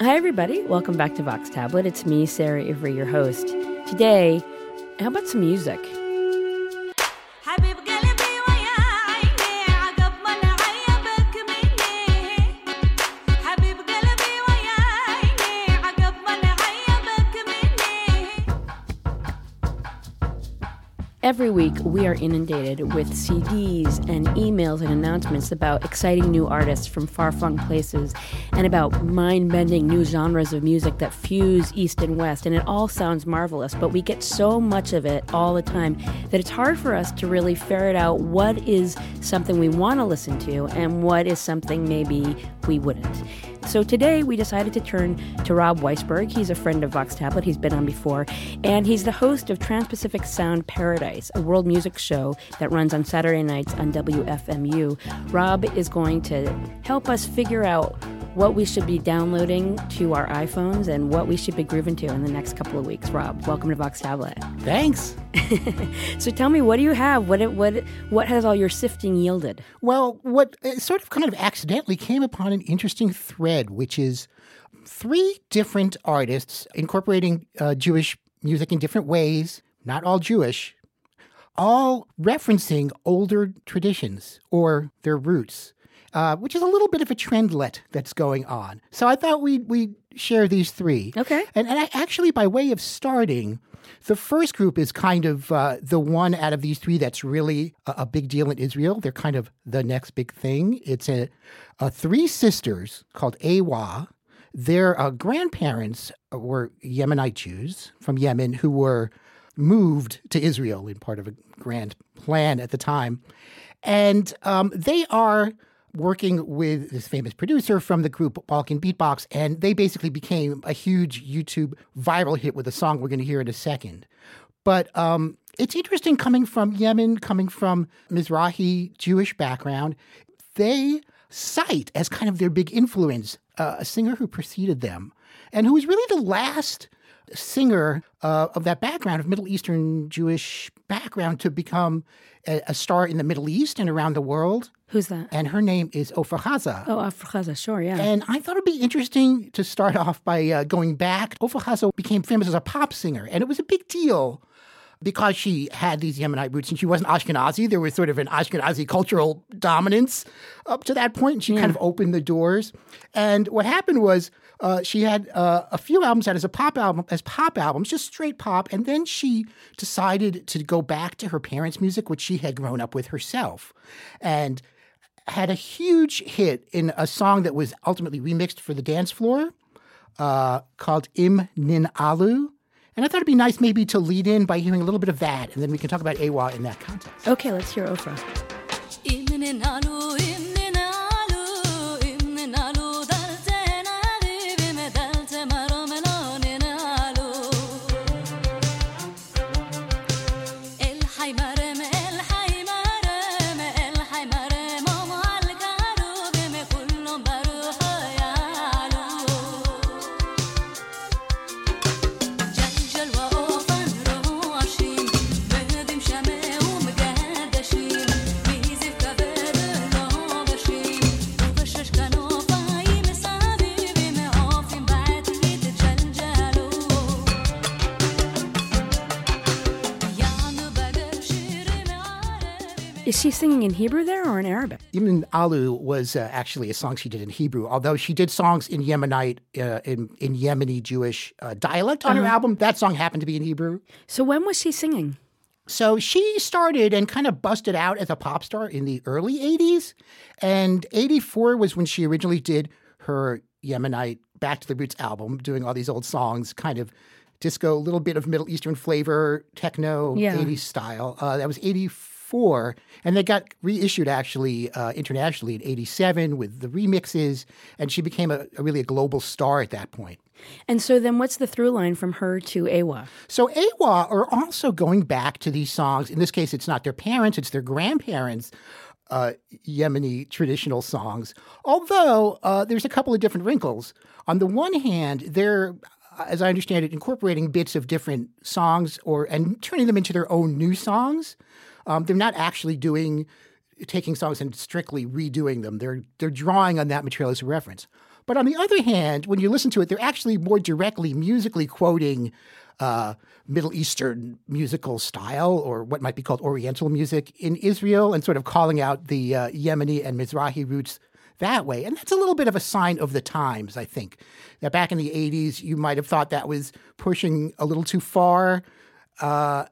Hi, everybody. Welcome back to Vox Tablet. It's me, Sarah Ivry, your host. Today, how about some music? Every week, we are inundated with CDs and emails and announcements about exciting new artists from far flung places and about mind bending new genres of music that fuse East and West. And it all sounds marvelous, but we get so much of it all the time that it's hard for us to really ferret out what is something we want to listen to and what is something maybe we wouldn't. So today we decided to turn to Rob Weisberg. He's a friend of Vox Tablet. He's been on before. And he's the host of Trans-Pacific Sound Paradise, a world music show that runs on Saturday nights on WFMU. Rob is going to help us figure out what we should be downloading to our iPhones and what we should be grooving to in the next couple of weeks. Rob, welcome to Vox Tablet. Thanks. So tell me, what do you have? What what what has all your sifting yielded? Well, what sort of kind of accidentally came upon an interesting thread, which is three different artists incorporating uh, Jewish music in different ways, not all Jewish, all referencing older traditions or their roots, uh, which is a little bit of a trendlet that's going on. So I thought we'd, we'd share these three. Okay. And, and I, actually, by way of starting, the first group is kind of uh, the one out of these three that's really a, a big deal in Israel. They're kind of the next big thing. It's a, a three sisters called Awa. Their uh, grandparents were Yemenite Jews from Yemen who were moved to Israel in part of a grand plan at the time. And um, they are working with this famous producer from the group Balkan Beatbox, and they basically became a huge YouTube viral hit with a song we're going to hear in a second. But um, it's interesting coming from Yemen, coming from Mizrahi Jewish background, they cite as kind of their big influence uh, a singer who preceded them and who was really the last singer uh, of that background, of Middle Eastern Jewish background, to become a, a star in the Middle East and around the world. Who's that? And her name is Ofra Haza. Oh, Ofra Haza, sure, yeah. And I thought it'd be interesting to start off by uh, going back. Ofra Haza became famous as a pop singer, and it was a big deal because she had these Yemenite roots and she wasn't Ashkenazi. There was sort of an Ashkenazi cultural dominance up to that point. And she kind of opened the doors. And what happened was uh, she had uh, a few albums out as a pop album, as pop albums, just straight pop. And then she decided to go back to her parents' music, which she had grown up with herself. And had a huge hit in a song that was ultimately remixed for the dance floor uh, called Im Nin Alu. And I thought it'd be nice maybe to lead in by hearing a little bit of that, and then we can talk about Awa in that context. okay, let's hear Ofra. Is she singing in Hebrew there or in Arabic? Ibn Alu was uh, actually a song she did in Hebrew, although she did songs in Yemenite, uh, in, in Yemeni Jewish uh, dialect on her album. That song happened to be in Hebrew. So when was she singing? So she started and kind of busted out as a pop star in the early 80s. And 84 was when she originally did her Yemenite Back to the Roots album, doing all these old songs, kind of disco, a little bit of Middle Eastern flavor, techno, Yeah. 80s style. Uh, that was 84. And they got reissued actually uh, internationally in 87 with the remixes. And she became a, a really a global star at that point. And so then what's the through line from her to Awa? So Awa are also going back to these songs. In this case, it's not their parents, it's their grandparents. Uh, Yemeni traditional songs. Although uh, there's a couple of different wrinkles. On the one hand, they're, as I understand it, incorporating bits of different songs or and turning them into their own new songs. Um, they're not actually doing taking songs and strictly redoing them. They're they're drawing on that material as a reference. But on the other hand, when you listen to it, they're actually more directly musically quoting uh, Middle Eastern musical style or what might be called Oriental music in Israel and sort of calling out the uh, Yemeni and Mizrahi roots that way. And that's a little bit of a sign of the times, I think. That back in the 80s, you might have thought that was pushing a little too far. Uh,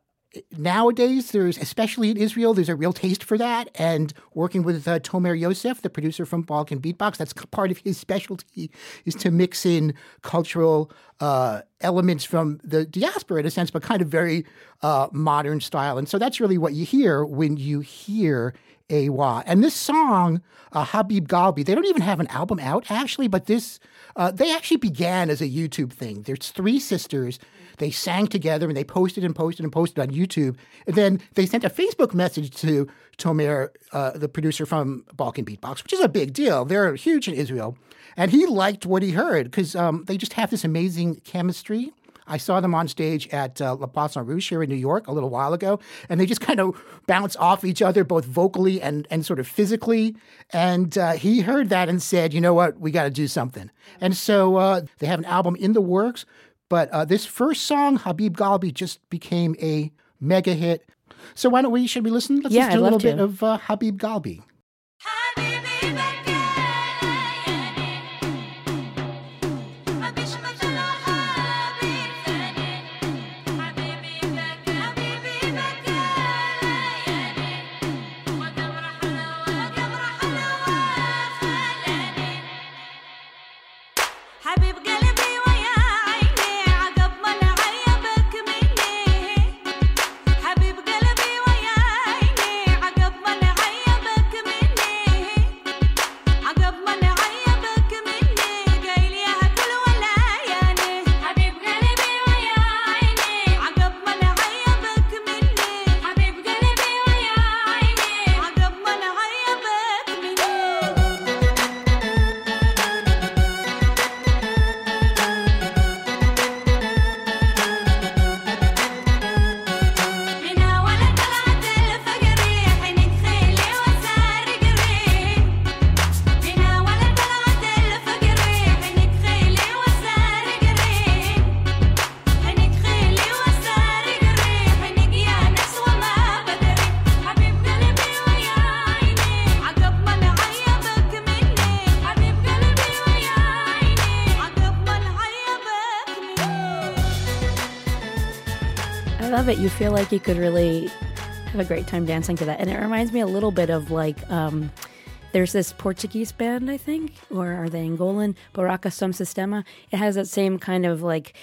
nowadays, there's, especially in Israel, there's a real taste for that. And working with uh, Tomer Yosef, the producer from Balkan Beatbox, that's part of his specialty is to mix in cultural uh, elements from the diaspora in a sense, but kind of very uh, modern style. And so that's really what you hear when you hear Awa. And this song, uh, Habib Galbi, they don't even have an album out actually, but this, uh, they actually began as a YouTube thing. There's three sisters. They sang together and they posted and posted and posted on YouTube. And then they sent a Facebook message to Tomer, uh, the producer from Balkan Beatbox, which is a big deal. They're huge in Israel. And he liked what he heard because um, they just have this amazing chemistry. I saw them on stage at uh, Le Poisson Rouge here in New York a little while ago, and they just kind of bounce off each other, both vocally and, and sort of physically. And uh, he heard that and said, you know what, we got to do something. And so uh, they have an album in the works, but uh, this first song, Habib Galbi, just became a mega hit. So why don't we, should we listen? Let's Yeah, to a I'd little bit to. of uh, Habib Galbi. Love it. You feel like you could really have a great time dancing to that. And it reminds me a little bit of like, um, there's this Portuguese band, I think, or are they Angolan? Buraka Som Sistema. It has that same kind of like,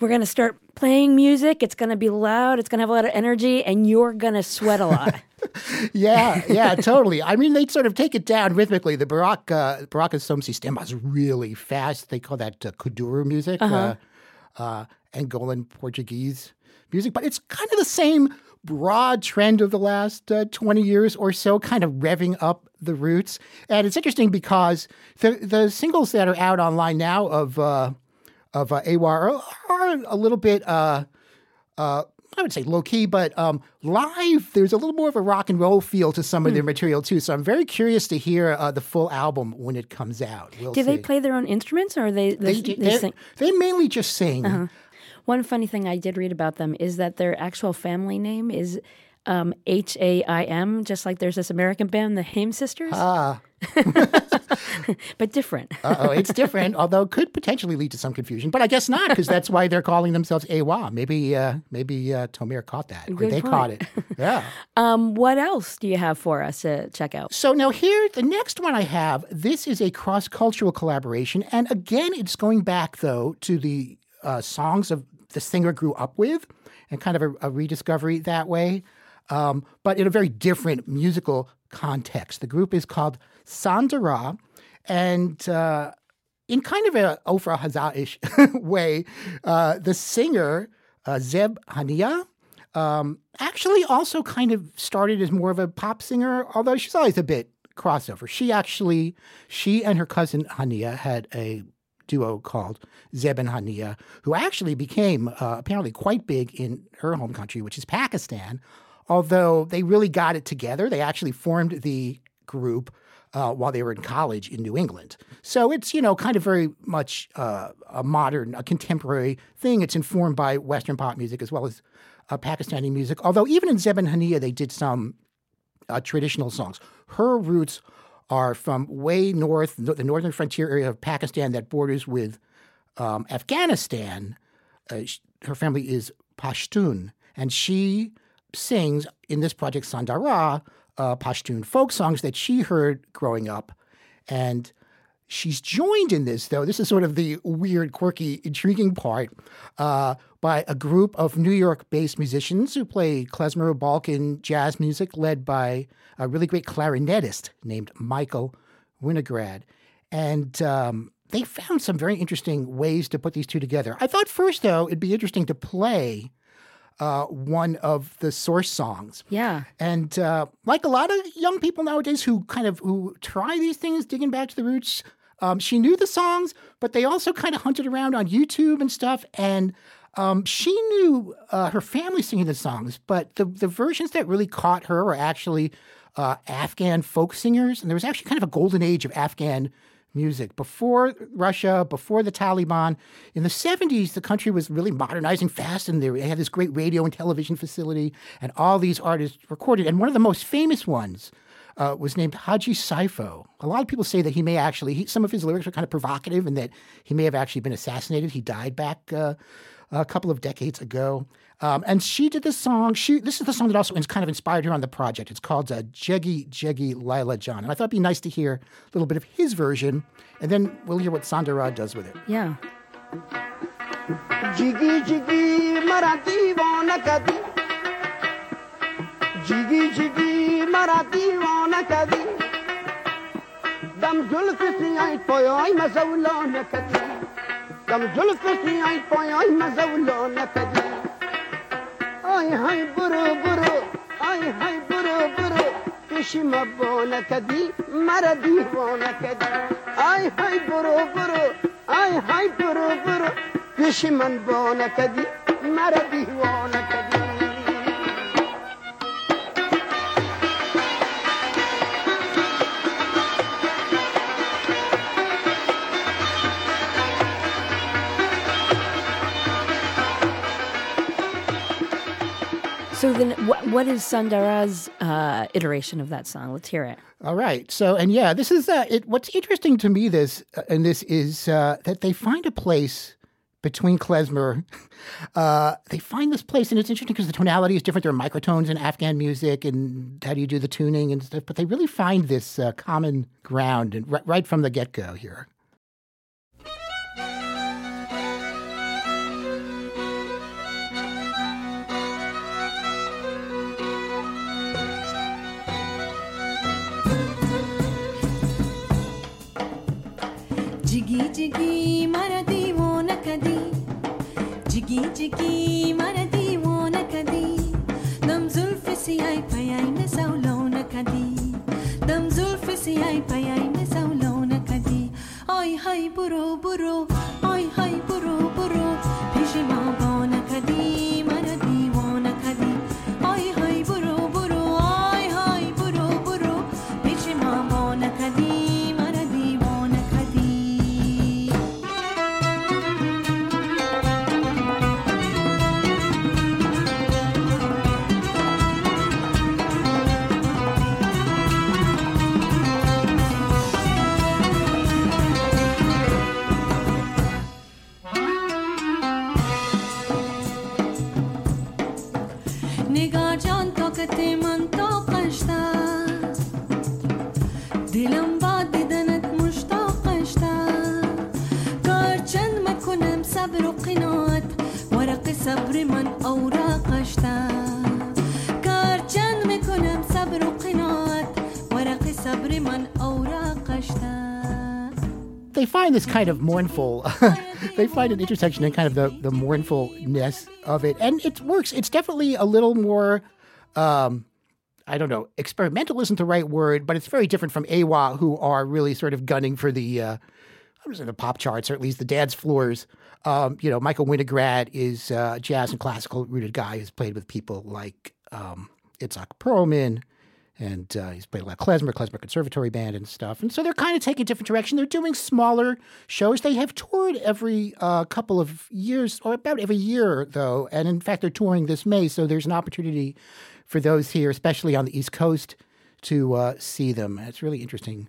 we're going to start playing music. It's going to be loud. It's going to have a lot of energy, and you're going to sweat a lot. Yeah, yeah, totally. I mean, they sort of take it down rhythmically. The Baraka Buraka Som Sistema is really fast. They call that uh, Kuduro music, uh uh, Angolan Portuguese music. But it's kind of the same broad trend of the last uh, 20 years or so, kind of revving up the roots. And it's interesting because the, the singles that are out online now of, uh, of uh, AWA are, are a little bit. Uh, uh, I would say low key, but um, live, there's a little more of a rock and roll feel to some of Hmm. their material too. So I'm very curious to hear uh, the full album when it comes out. We'll Do they play their own instruments, or are they they, They, they they, sing? they mainly just sing. One funny thing I did read about them is that their actual family name is um, H A I M, just like there's this American band, the Haim Sisters, Ah, but different. oh, it's different, although it could potentially lead to some confusion. But I guess not, because that's why they're calling themselves AWA. Maybe, uh, maybe uh, Tomer caught that, or they point. caught it. Yeah. Um, what else do you have for us to check out? So now here, the next one I have, this is a cross-cultural collaboration. And again, it's going back, though, to the uh, songs of the singer grew up with and kind of a, a rediscovery that way, um, but in a very different musical context. The group is called Sandaraa, and uh, in kind of a Ofra Hazaish way, uh, the singer, uh, Zeb Hania, um, actually also kind of started as more of a pop singer, although she's always a bit crossover. She actually, she and her cousin Hania had a duo called Zeb and Haniya, who actually became uh, apparently quite big in her home country, which is Pakistan. although they really got it together. They actually formed the group uh, while they were in college in New England. So it's, you know, kind of very much uh, a modern, a contemporary thing. It's informed by Western pop music as well as uh, Pakistani music. Although even in Zeb and Haniya, they did some uh, traditional songs. Her roots are from way north, no- the northern frontier area of Pakistan that borders with um, Afghanistan. Uh, sh- her family is Pashtun, and she sings in this project Sandaraa uh, Pashtun folk songs that she heard growing up. And she's joined in this, though. This is sort of the weird, quirky, intriguing part uh, by a group of New York based musicians who play klezmer, Balkan jazz music, led by a really great clarinetist named Michael Winograd. And um, they found some very interesting ways to put these two together. I thought first, though, it'd be interesting to play uh, one of the source songs. Yeah. And uh, like a lot of young people nowadays who kind of who try these things, digging back to the roots, um, she knew the songs, but they also kind of hunted around on YouTube and stuff. And um, she knew uh, her family singing the songs, but the the versions that really caught her were actually uh, Afghan folk singers, and there was actually kind of a golden age of Afghan music. Before Russia, before the Taliban, in the 70s, the country was really modernizing fast, and they had this great radio and television facility, and all these artists recorded. And one of the most famous ones uh, was named Haji Saifo. A lot of people say that he may actually, he, some of his lyrics are kind of provocative, and that he may have actually been assassinated. He died back uh, a couple of decades ago. Um, and she did this song. She this is the song that also kind of inspired her on the project. It's called uh, Jeggy Jeggy Lila John. And I thought it'd be nice to hear a little bit of his version, and then we'll hear what Sandaraa does with it. Yeah. Jiggy jiggy marati vonakadi Jiggy jiggy marati vonakadi Dam gül kısın ay poyoy mazavlonakadi دم زلفت میای پایای مزه و لعنت آی های برو برو آی های برو برو پیشی مبانه کدی مرا دیوانه کدی آی های برو برو آی های برو برو پیشی من بانه کدی مرا دیوانه کدی So then, what what is Sandaraa's uh, iteration of that song? Let's hear it. All right. So, and yeah, this is uh, it. What's interesting to me this uh, and this is uh, that they find a place between klezmer. Uh, they find this place, and it's interesting because the tonality is different. There are microtones in Afghan music, and how do you do the tuning and stuff? But they really find this uh, common ground, and right, right from the get go here. ಜಿಗಿ ಜಿಗಿ ಮರದಿವೋ ನಕದಿ ಜಿಗಿ ಜಿಗಿ ಮರದಿವೋ ನಕದಿ ನಮ್ ಜುಲ್ಫಿಸಿ ಆಯ್ ಪಯಾಯ್ನ ಸೌಲೌನ ಕದಿ ನಮ್ ಜುಲ್ಫಿಸಿ ಆಯ್ ಪಯಾಯ್ನ ಸೌಲೌನ ಕದಿ ಆಯ್ ಹೈ ಬುರೋ ಬುರೋ ಆಯ್ ಹೈ ಬುರೋ ಬುರೋ They find this kind of mournful. they find an intersection in kind of the the mournfulness of it, and it works. It's definitely a little more. Um, I don't know. Experimental isn't the right word, but it's very different from AWA, who are really sort of gunning for the, uh, I was in the pop charts or at least the dance floors. Um, you know, Michael Winograd is uh, a jazz and classical rooted guy who's played with people like um, Itzhak Perlman, and uh, he's played a lot of klezmer, klezmer conservatory band and stuff. And so they're kind of taking a different direction. They're doing smaller shows. They have toured every uh, couple of years, or about every year, though. And in fact, they're touring this May, so there's an opportunity for those here, especially on the East Coast, to uh, see them. It's really interesting.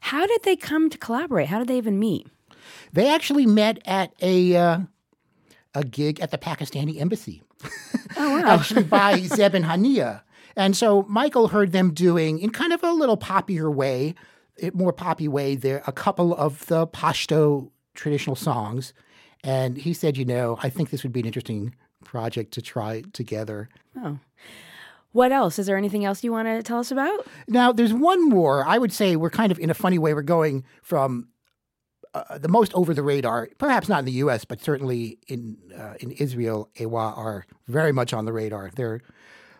How did they come to collaborate? How did they even meet? They actually met at a uh, a gig at the Pakistani embassy. Oh, wow. actually by Zeb and Haniya. And so Michael heard them doing, in kind of a little poppier way, more poppy way, there a couple of the Pashto traditional songs. And he said, you know, I think this would be an interesting project to try together. Oh. What else? Is there anything else you want to tell us about? Now, there's one more. I would say we're kind of in a funny way. We're going from uh, the most over the radar, perhaps not in the U.S., but certainly in uh, in Israel. Awa are very much on the radar. They're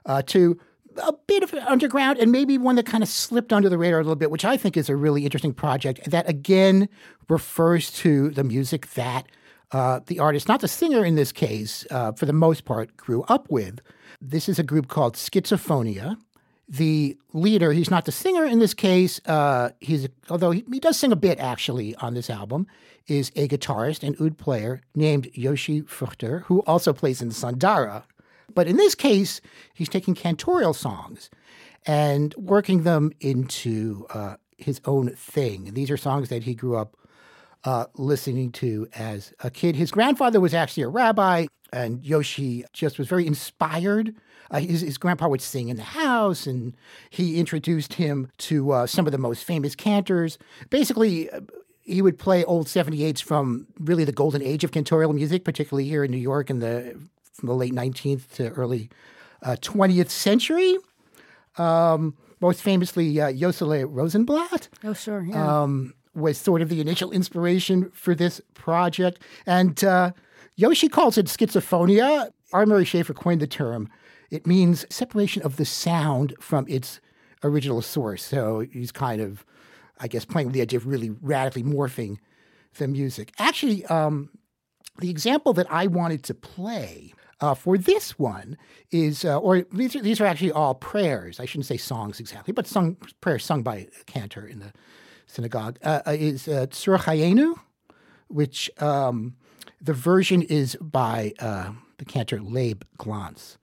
uh, to a bit of underground and maybe one that kind of slipped under the radar a little bit, which I think is a really interesting project that again refers to the music that uh, the artist, not the singer in this case, uh, for the most part, grew up with. This is a group called Schizophonia. The leader, he's not the singer in this case. Uh, he's although he, he does sing a bit actually on this album, is a guitarist and oud player named Yoshie Fruchter, who also plays in Sandaraa. But in this case, he's taking cantorial songs and working them into uh, his own thing. These are songs that he grew up uh, listening to as a kid. His grandfather was actually a rabbi, and Yoshie just was very inspired. Uh, his, his grandpa would sing in the house, and he introduced him to uh, some of the most famous cantors. Basically, he would play old 78s from really the golden age of cantorial music, particularly here in New York in the from the late 19th to early uh, 20th century. Um, most famously, uh, Yossele Rosenblatt Oh, sure. Yeah. um, was sort of the initial inspiration for this project. And uh, Yoshie calls it schizophonia. R. Murray Schafer coined the term. It means separation of the sound from its original source. So he's kind of, I guess, playing with the idea of really radically morphing the music. Actually, um, the example that I wanted to play uh, for this one is, uh, or these are, these are actually all prayers. I shouldn't say songs exactly, but sung, prayers sung by a cantor in the synagogue. Uh, uh, is uh, Tzur Chayenu, which um, the version is by uh, the cantor Leib Glantz.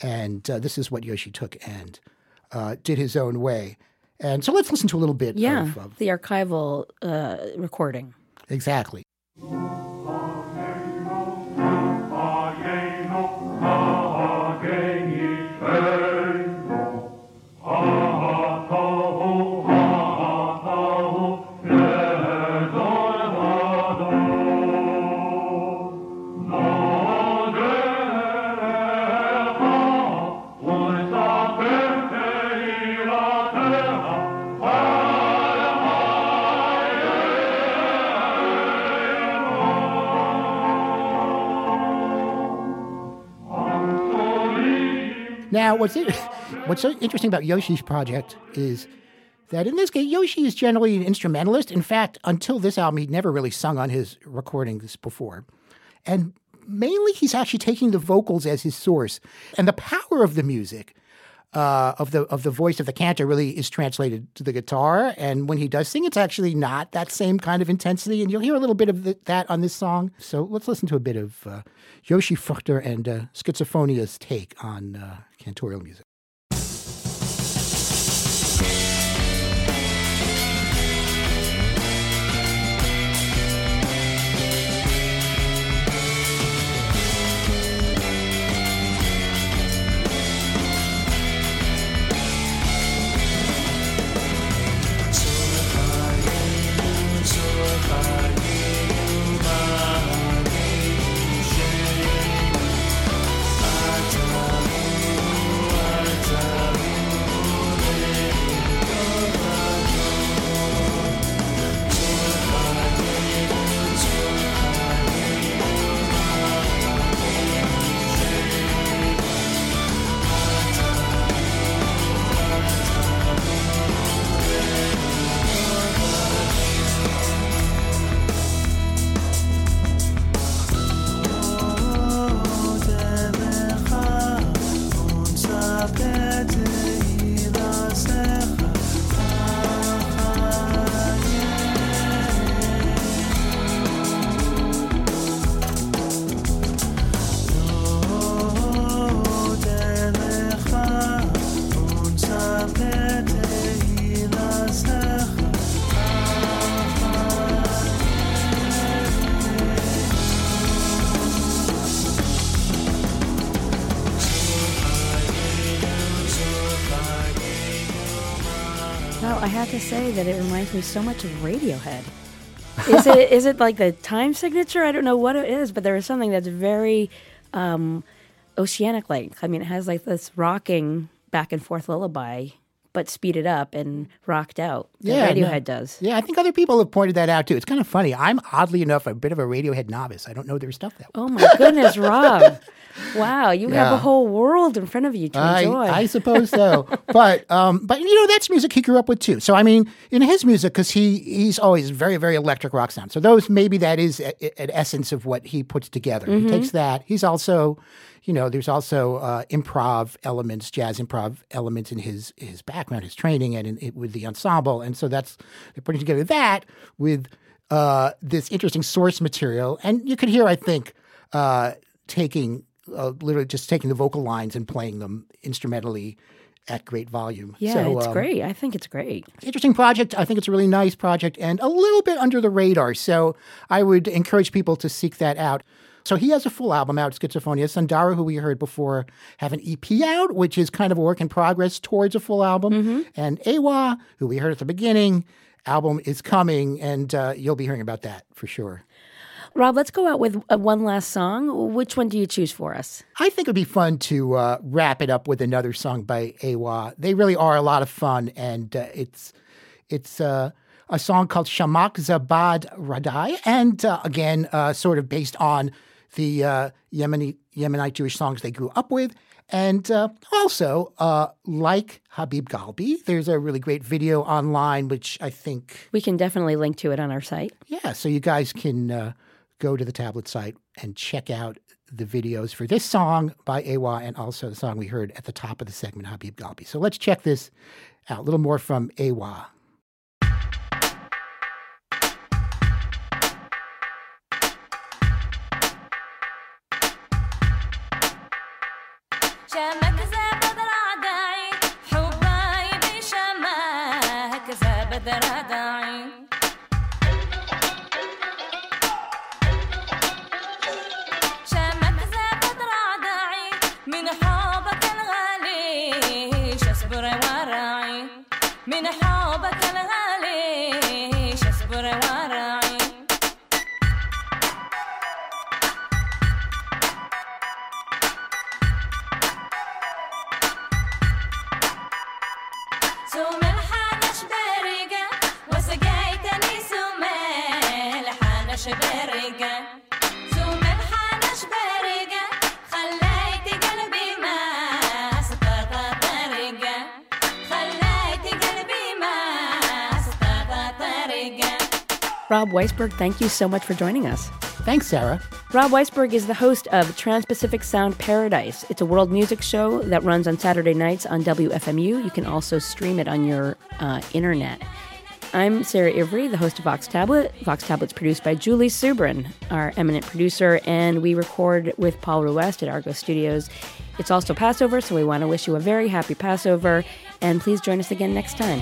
And uh, this is what Yoshie took and uh, did his own way. And so let's listen to a little bit yeah. of, of the archival uh, recording. exactly. Now, what's it, what's so interesting about Yoshie's project is that in this case, Yoshie is generally an instrumentalist. In fact, until this album, he'd never really sung on his recordings before. And mainly, he's actually taking the vocals as his source. And the power of the music, uh, of the of the voice of the cantor, really is translated to the guitar. And when he does sing, it's actually not that same kind of intensity. And you'll hear a little bit of th- that on this song. So let's listen to a bit of uh, Yoshie Fruchter and uh, Schizophonia's take on uh, cantorial music. That it reminds me so much of Radiohead. Is it is it like the time signature? I don't know what it is, but there is something that's very um, oceanic like. I mean, it has like this rocking back and forth lullaby, but speeded up and rocked out. Yeah, no. Radiohead does. Yeah, I think other people have pointed that out too. It's kind of funny. I'm oddly enough a bit of a Radiohead novice. I don't know their stuff that well. Oh my goodness, Rob! Wow, you have a whole world in front of you to enjoy. I, I suppose so, but um, but you know that's music he grew up with too. So I mean, in his music, because he he's always very very electric rock sound. So those maybe that is a, a- an essence of what he puts together. Mm-hmm. He takes that. He's also, you know, there's also uh, improv elements, jazz improv elements in his his background, his training, and in, it, with the ensemble. And so that's they're putting together that with uh, this interesting source material. And you could hear, I think, uh, taking uh, literally just taking the vocal lines and playing them instrumentally at great volume. yeah, So, it's um, great. I think it's great. Interesting project. I think it's a really nice project and a little bit under the radar. So I would encourage people to seek that out. So he has a full album out, Schizophonia. Sandaraa, who we heard before, have an EP out, which is kind of a work in progress towards a full album. And Awa, who we heard at the beginning, album is coming, and uh, you'll be hearing about that for sure. Rob, let's go out with uh, one last song. Which one do you choose for us? I think it would be fun to uh, wrap it up with another song by Awa. They really are a lot of fun, and uh, it's it's uh, a song called Shamak Zabad Radai, and uh, again, uh, sort of based on the uh, Yemeni Yemenite Jewish songs they grew up with. And uh, also, uh, like Habib Galbi, there's a really great video online, which I think We can definitely link to it on our site. yeah, so you guys can uh, go to the tablet site and check out the videos for this song by Awa and also the song we heard at the top of the segment, Habib Galbi. So let's check this out. A little more from Awa. من حبك الغالي Rob Weisberg, thank you so much for joining us. Thanks, Sarah. Rob Weisberg is the host of Trans Pacific Sound Paradise. It's a world music show that runs on Saturday nights on WFMU. You can also stream it on your uh, internet. I'm Sarah Ivry, the host of Vox Tablet. Vox Tablet's produced by Julie Subrin, our eminent producer, and we record with Paul Ruest at Argot Studios. It's also Passover, so we want to wish you a very happy Passover, and please join us again next time.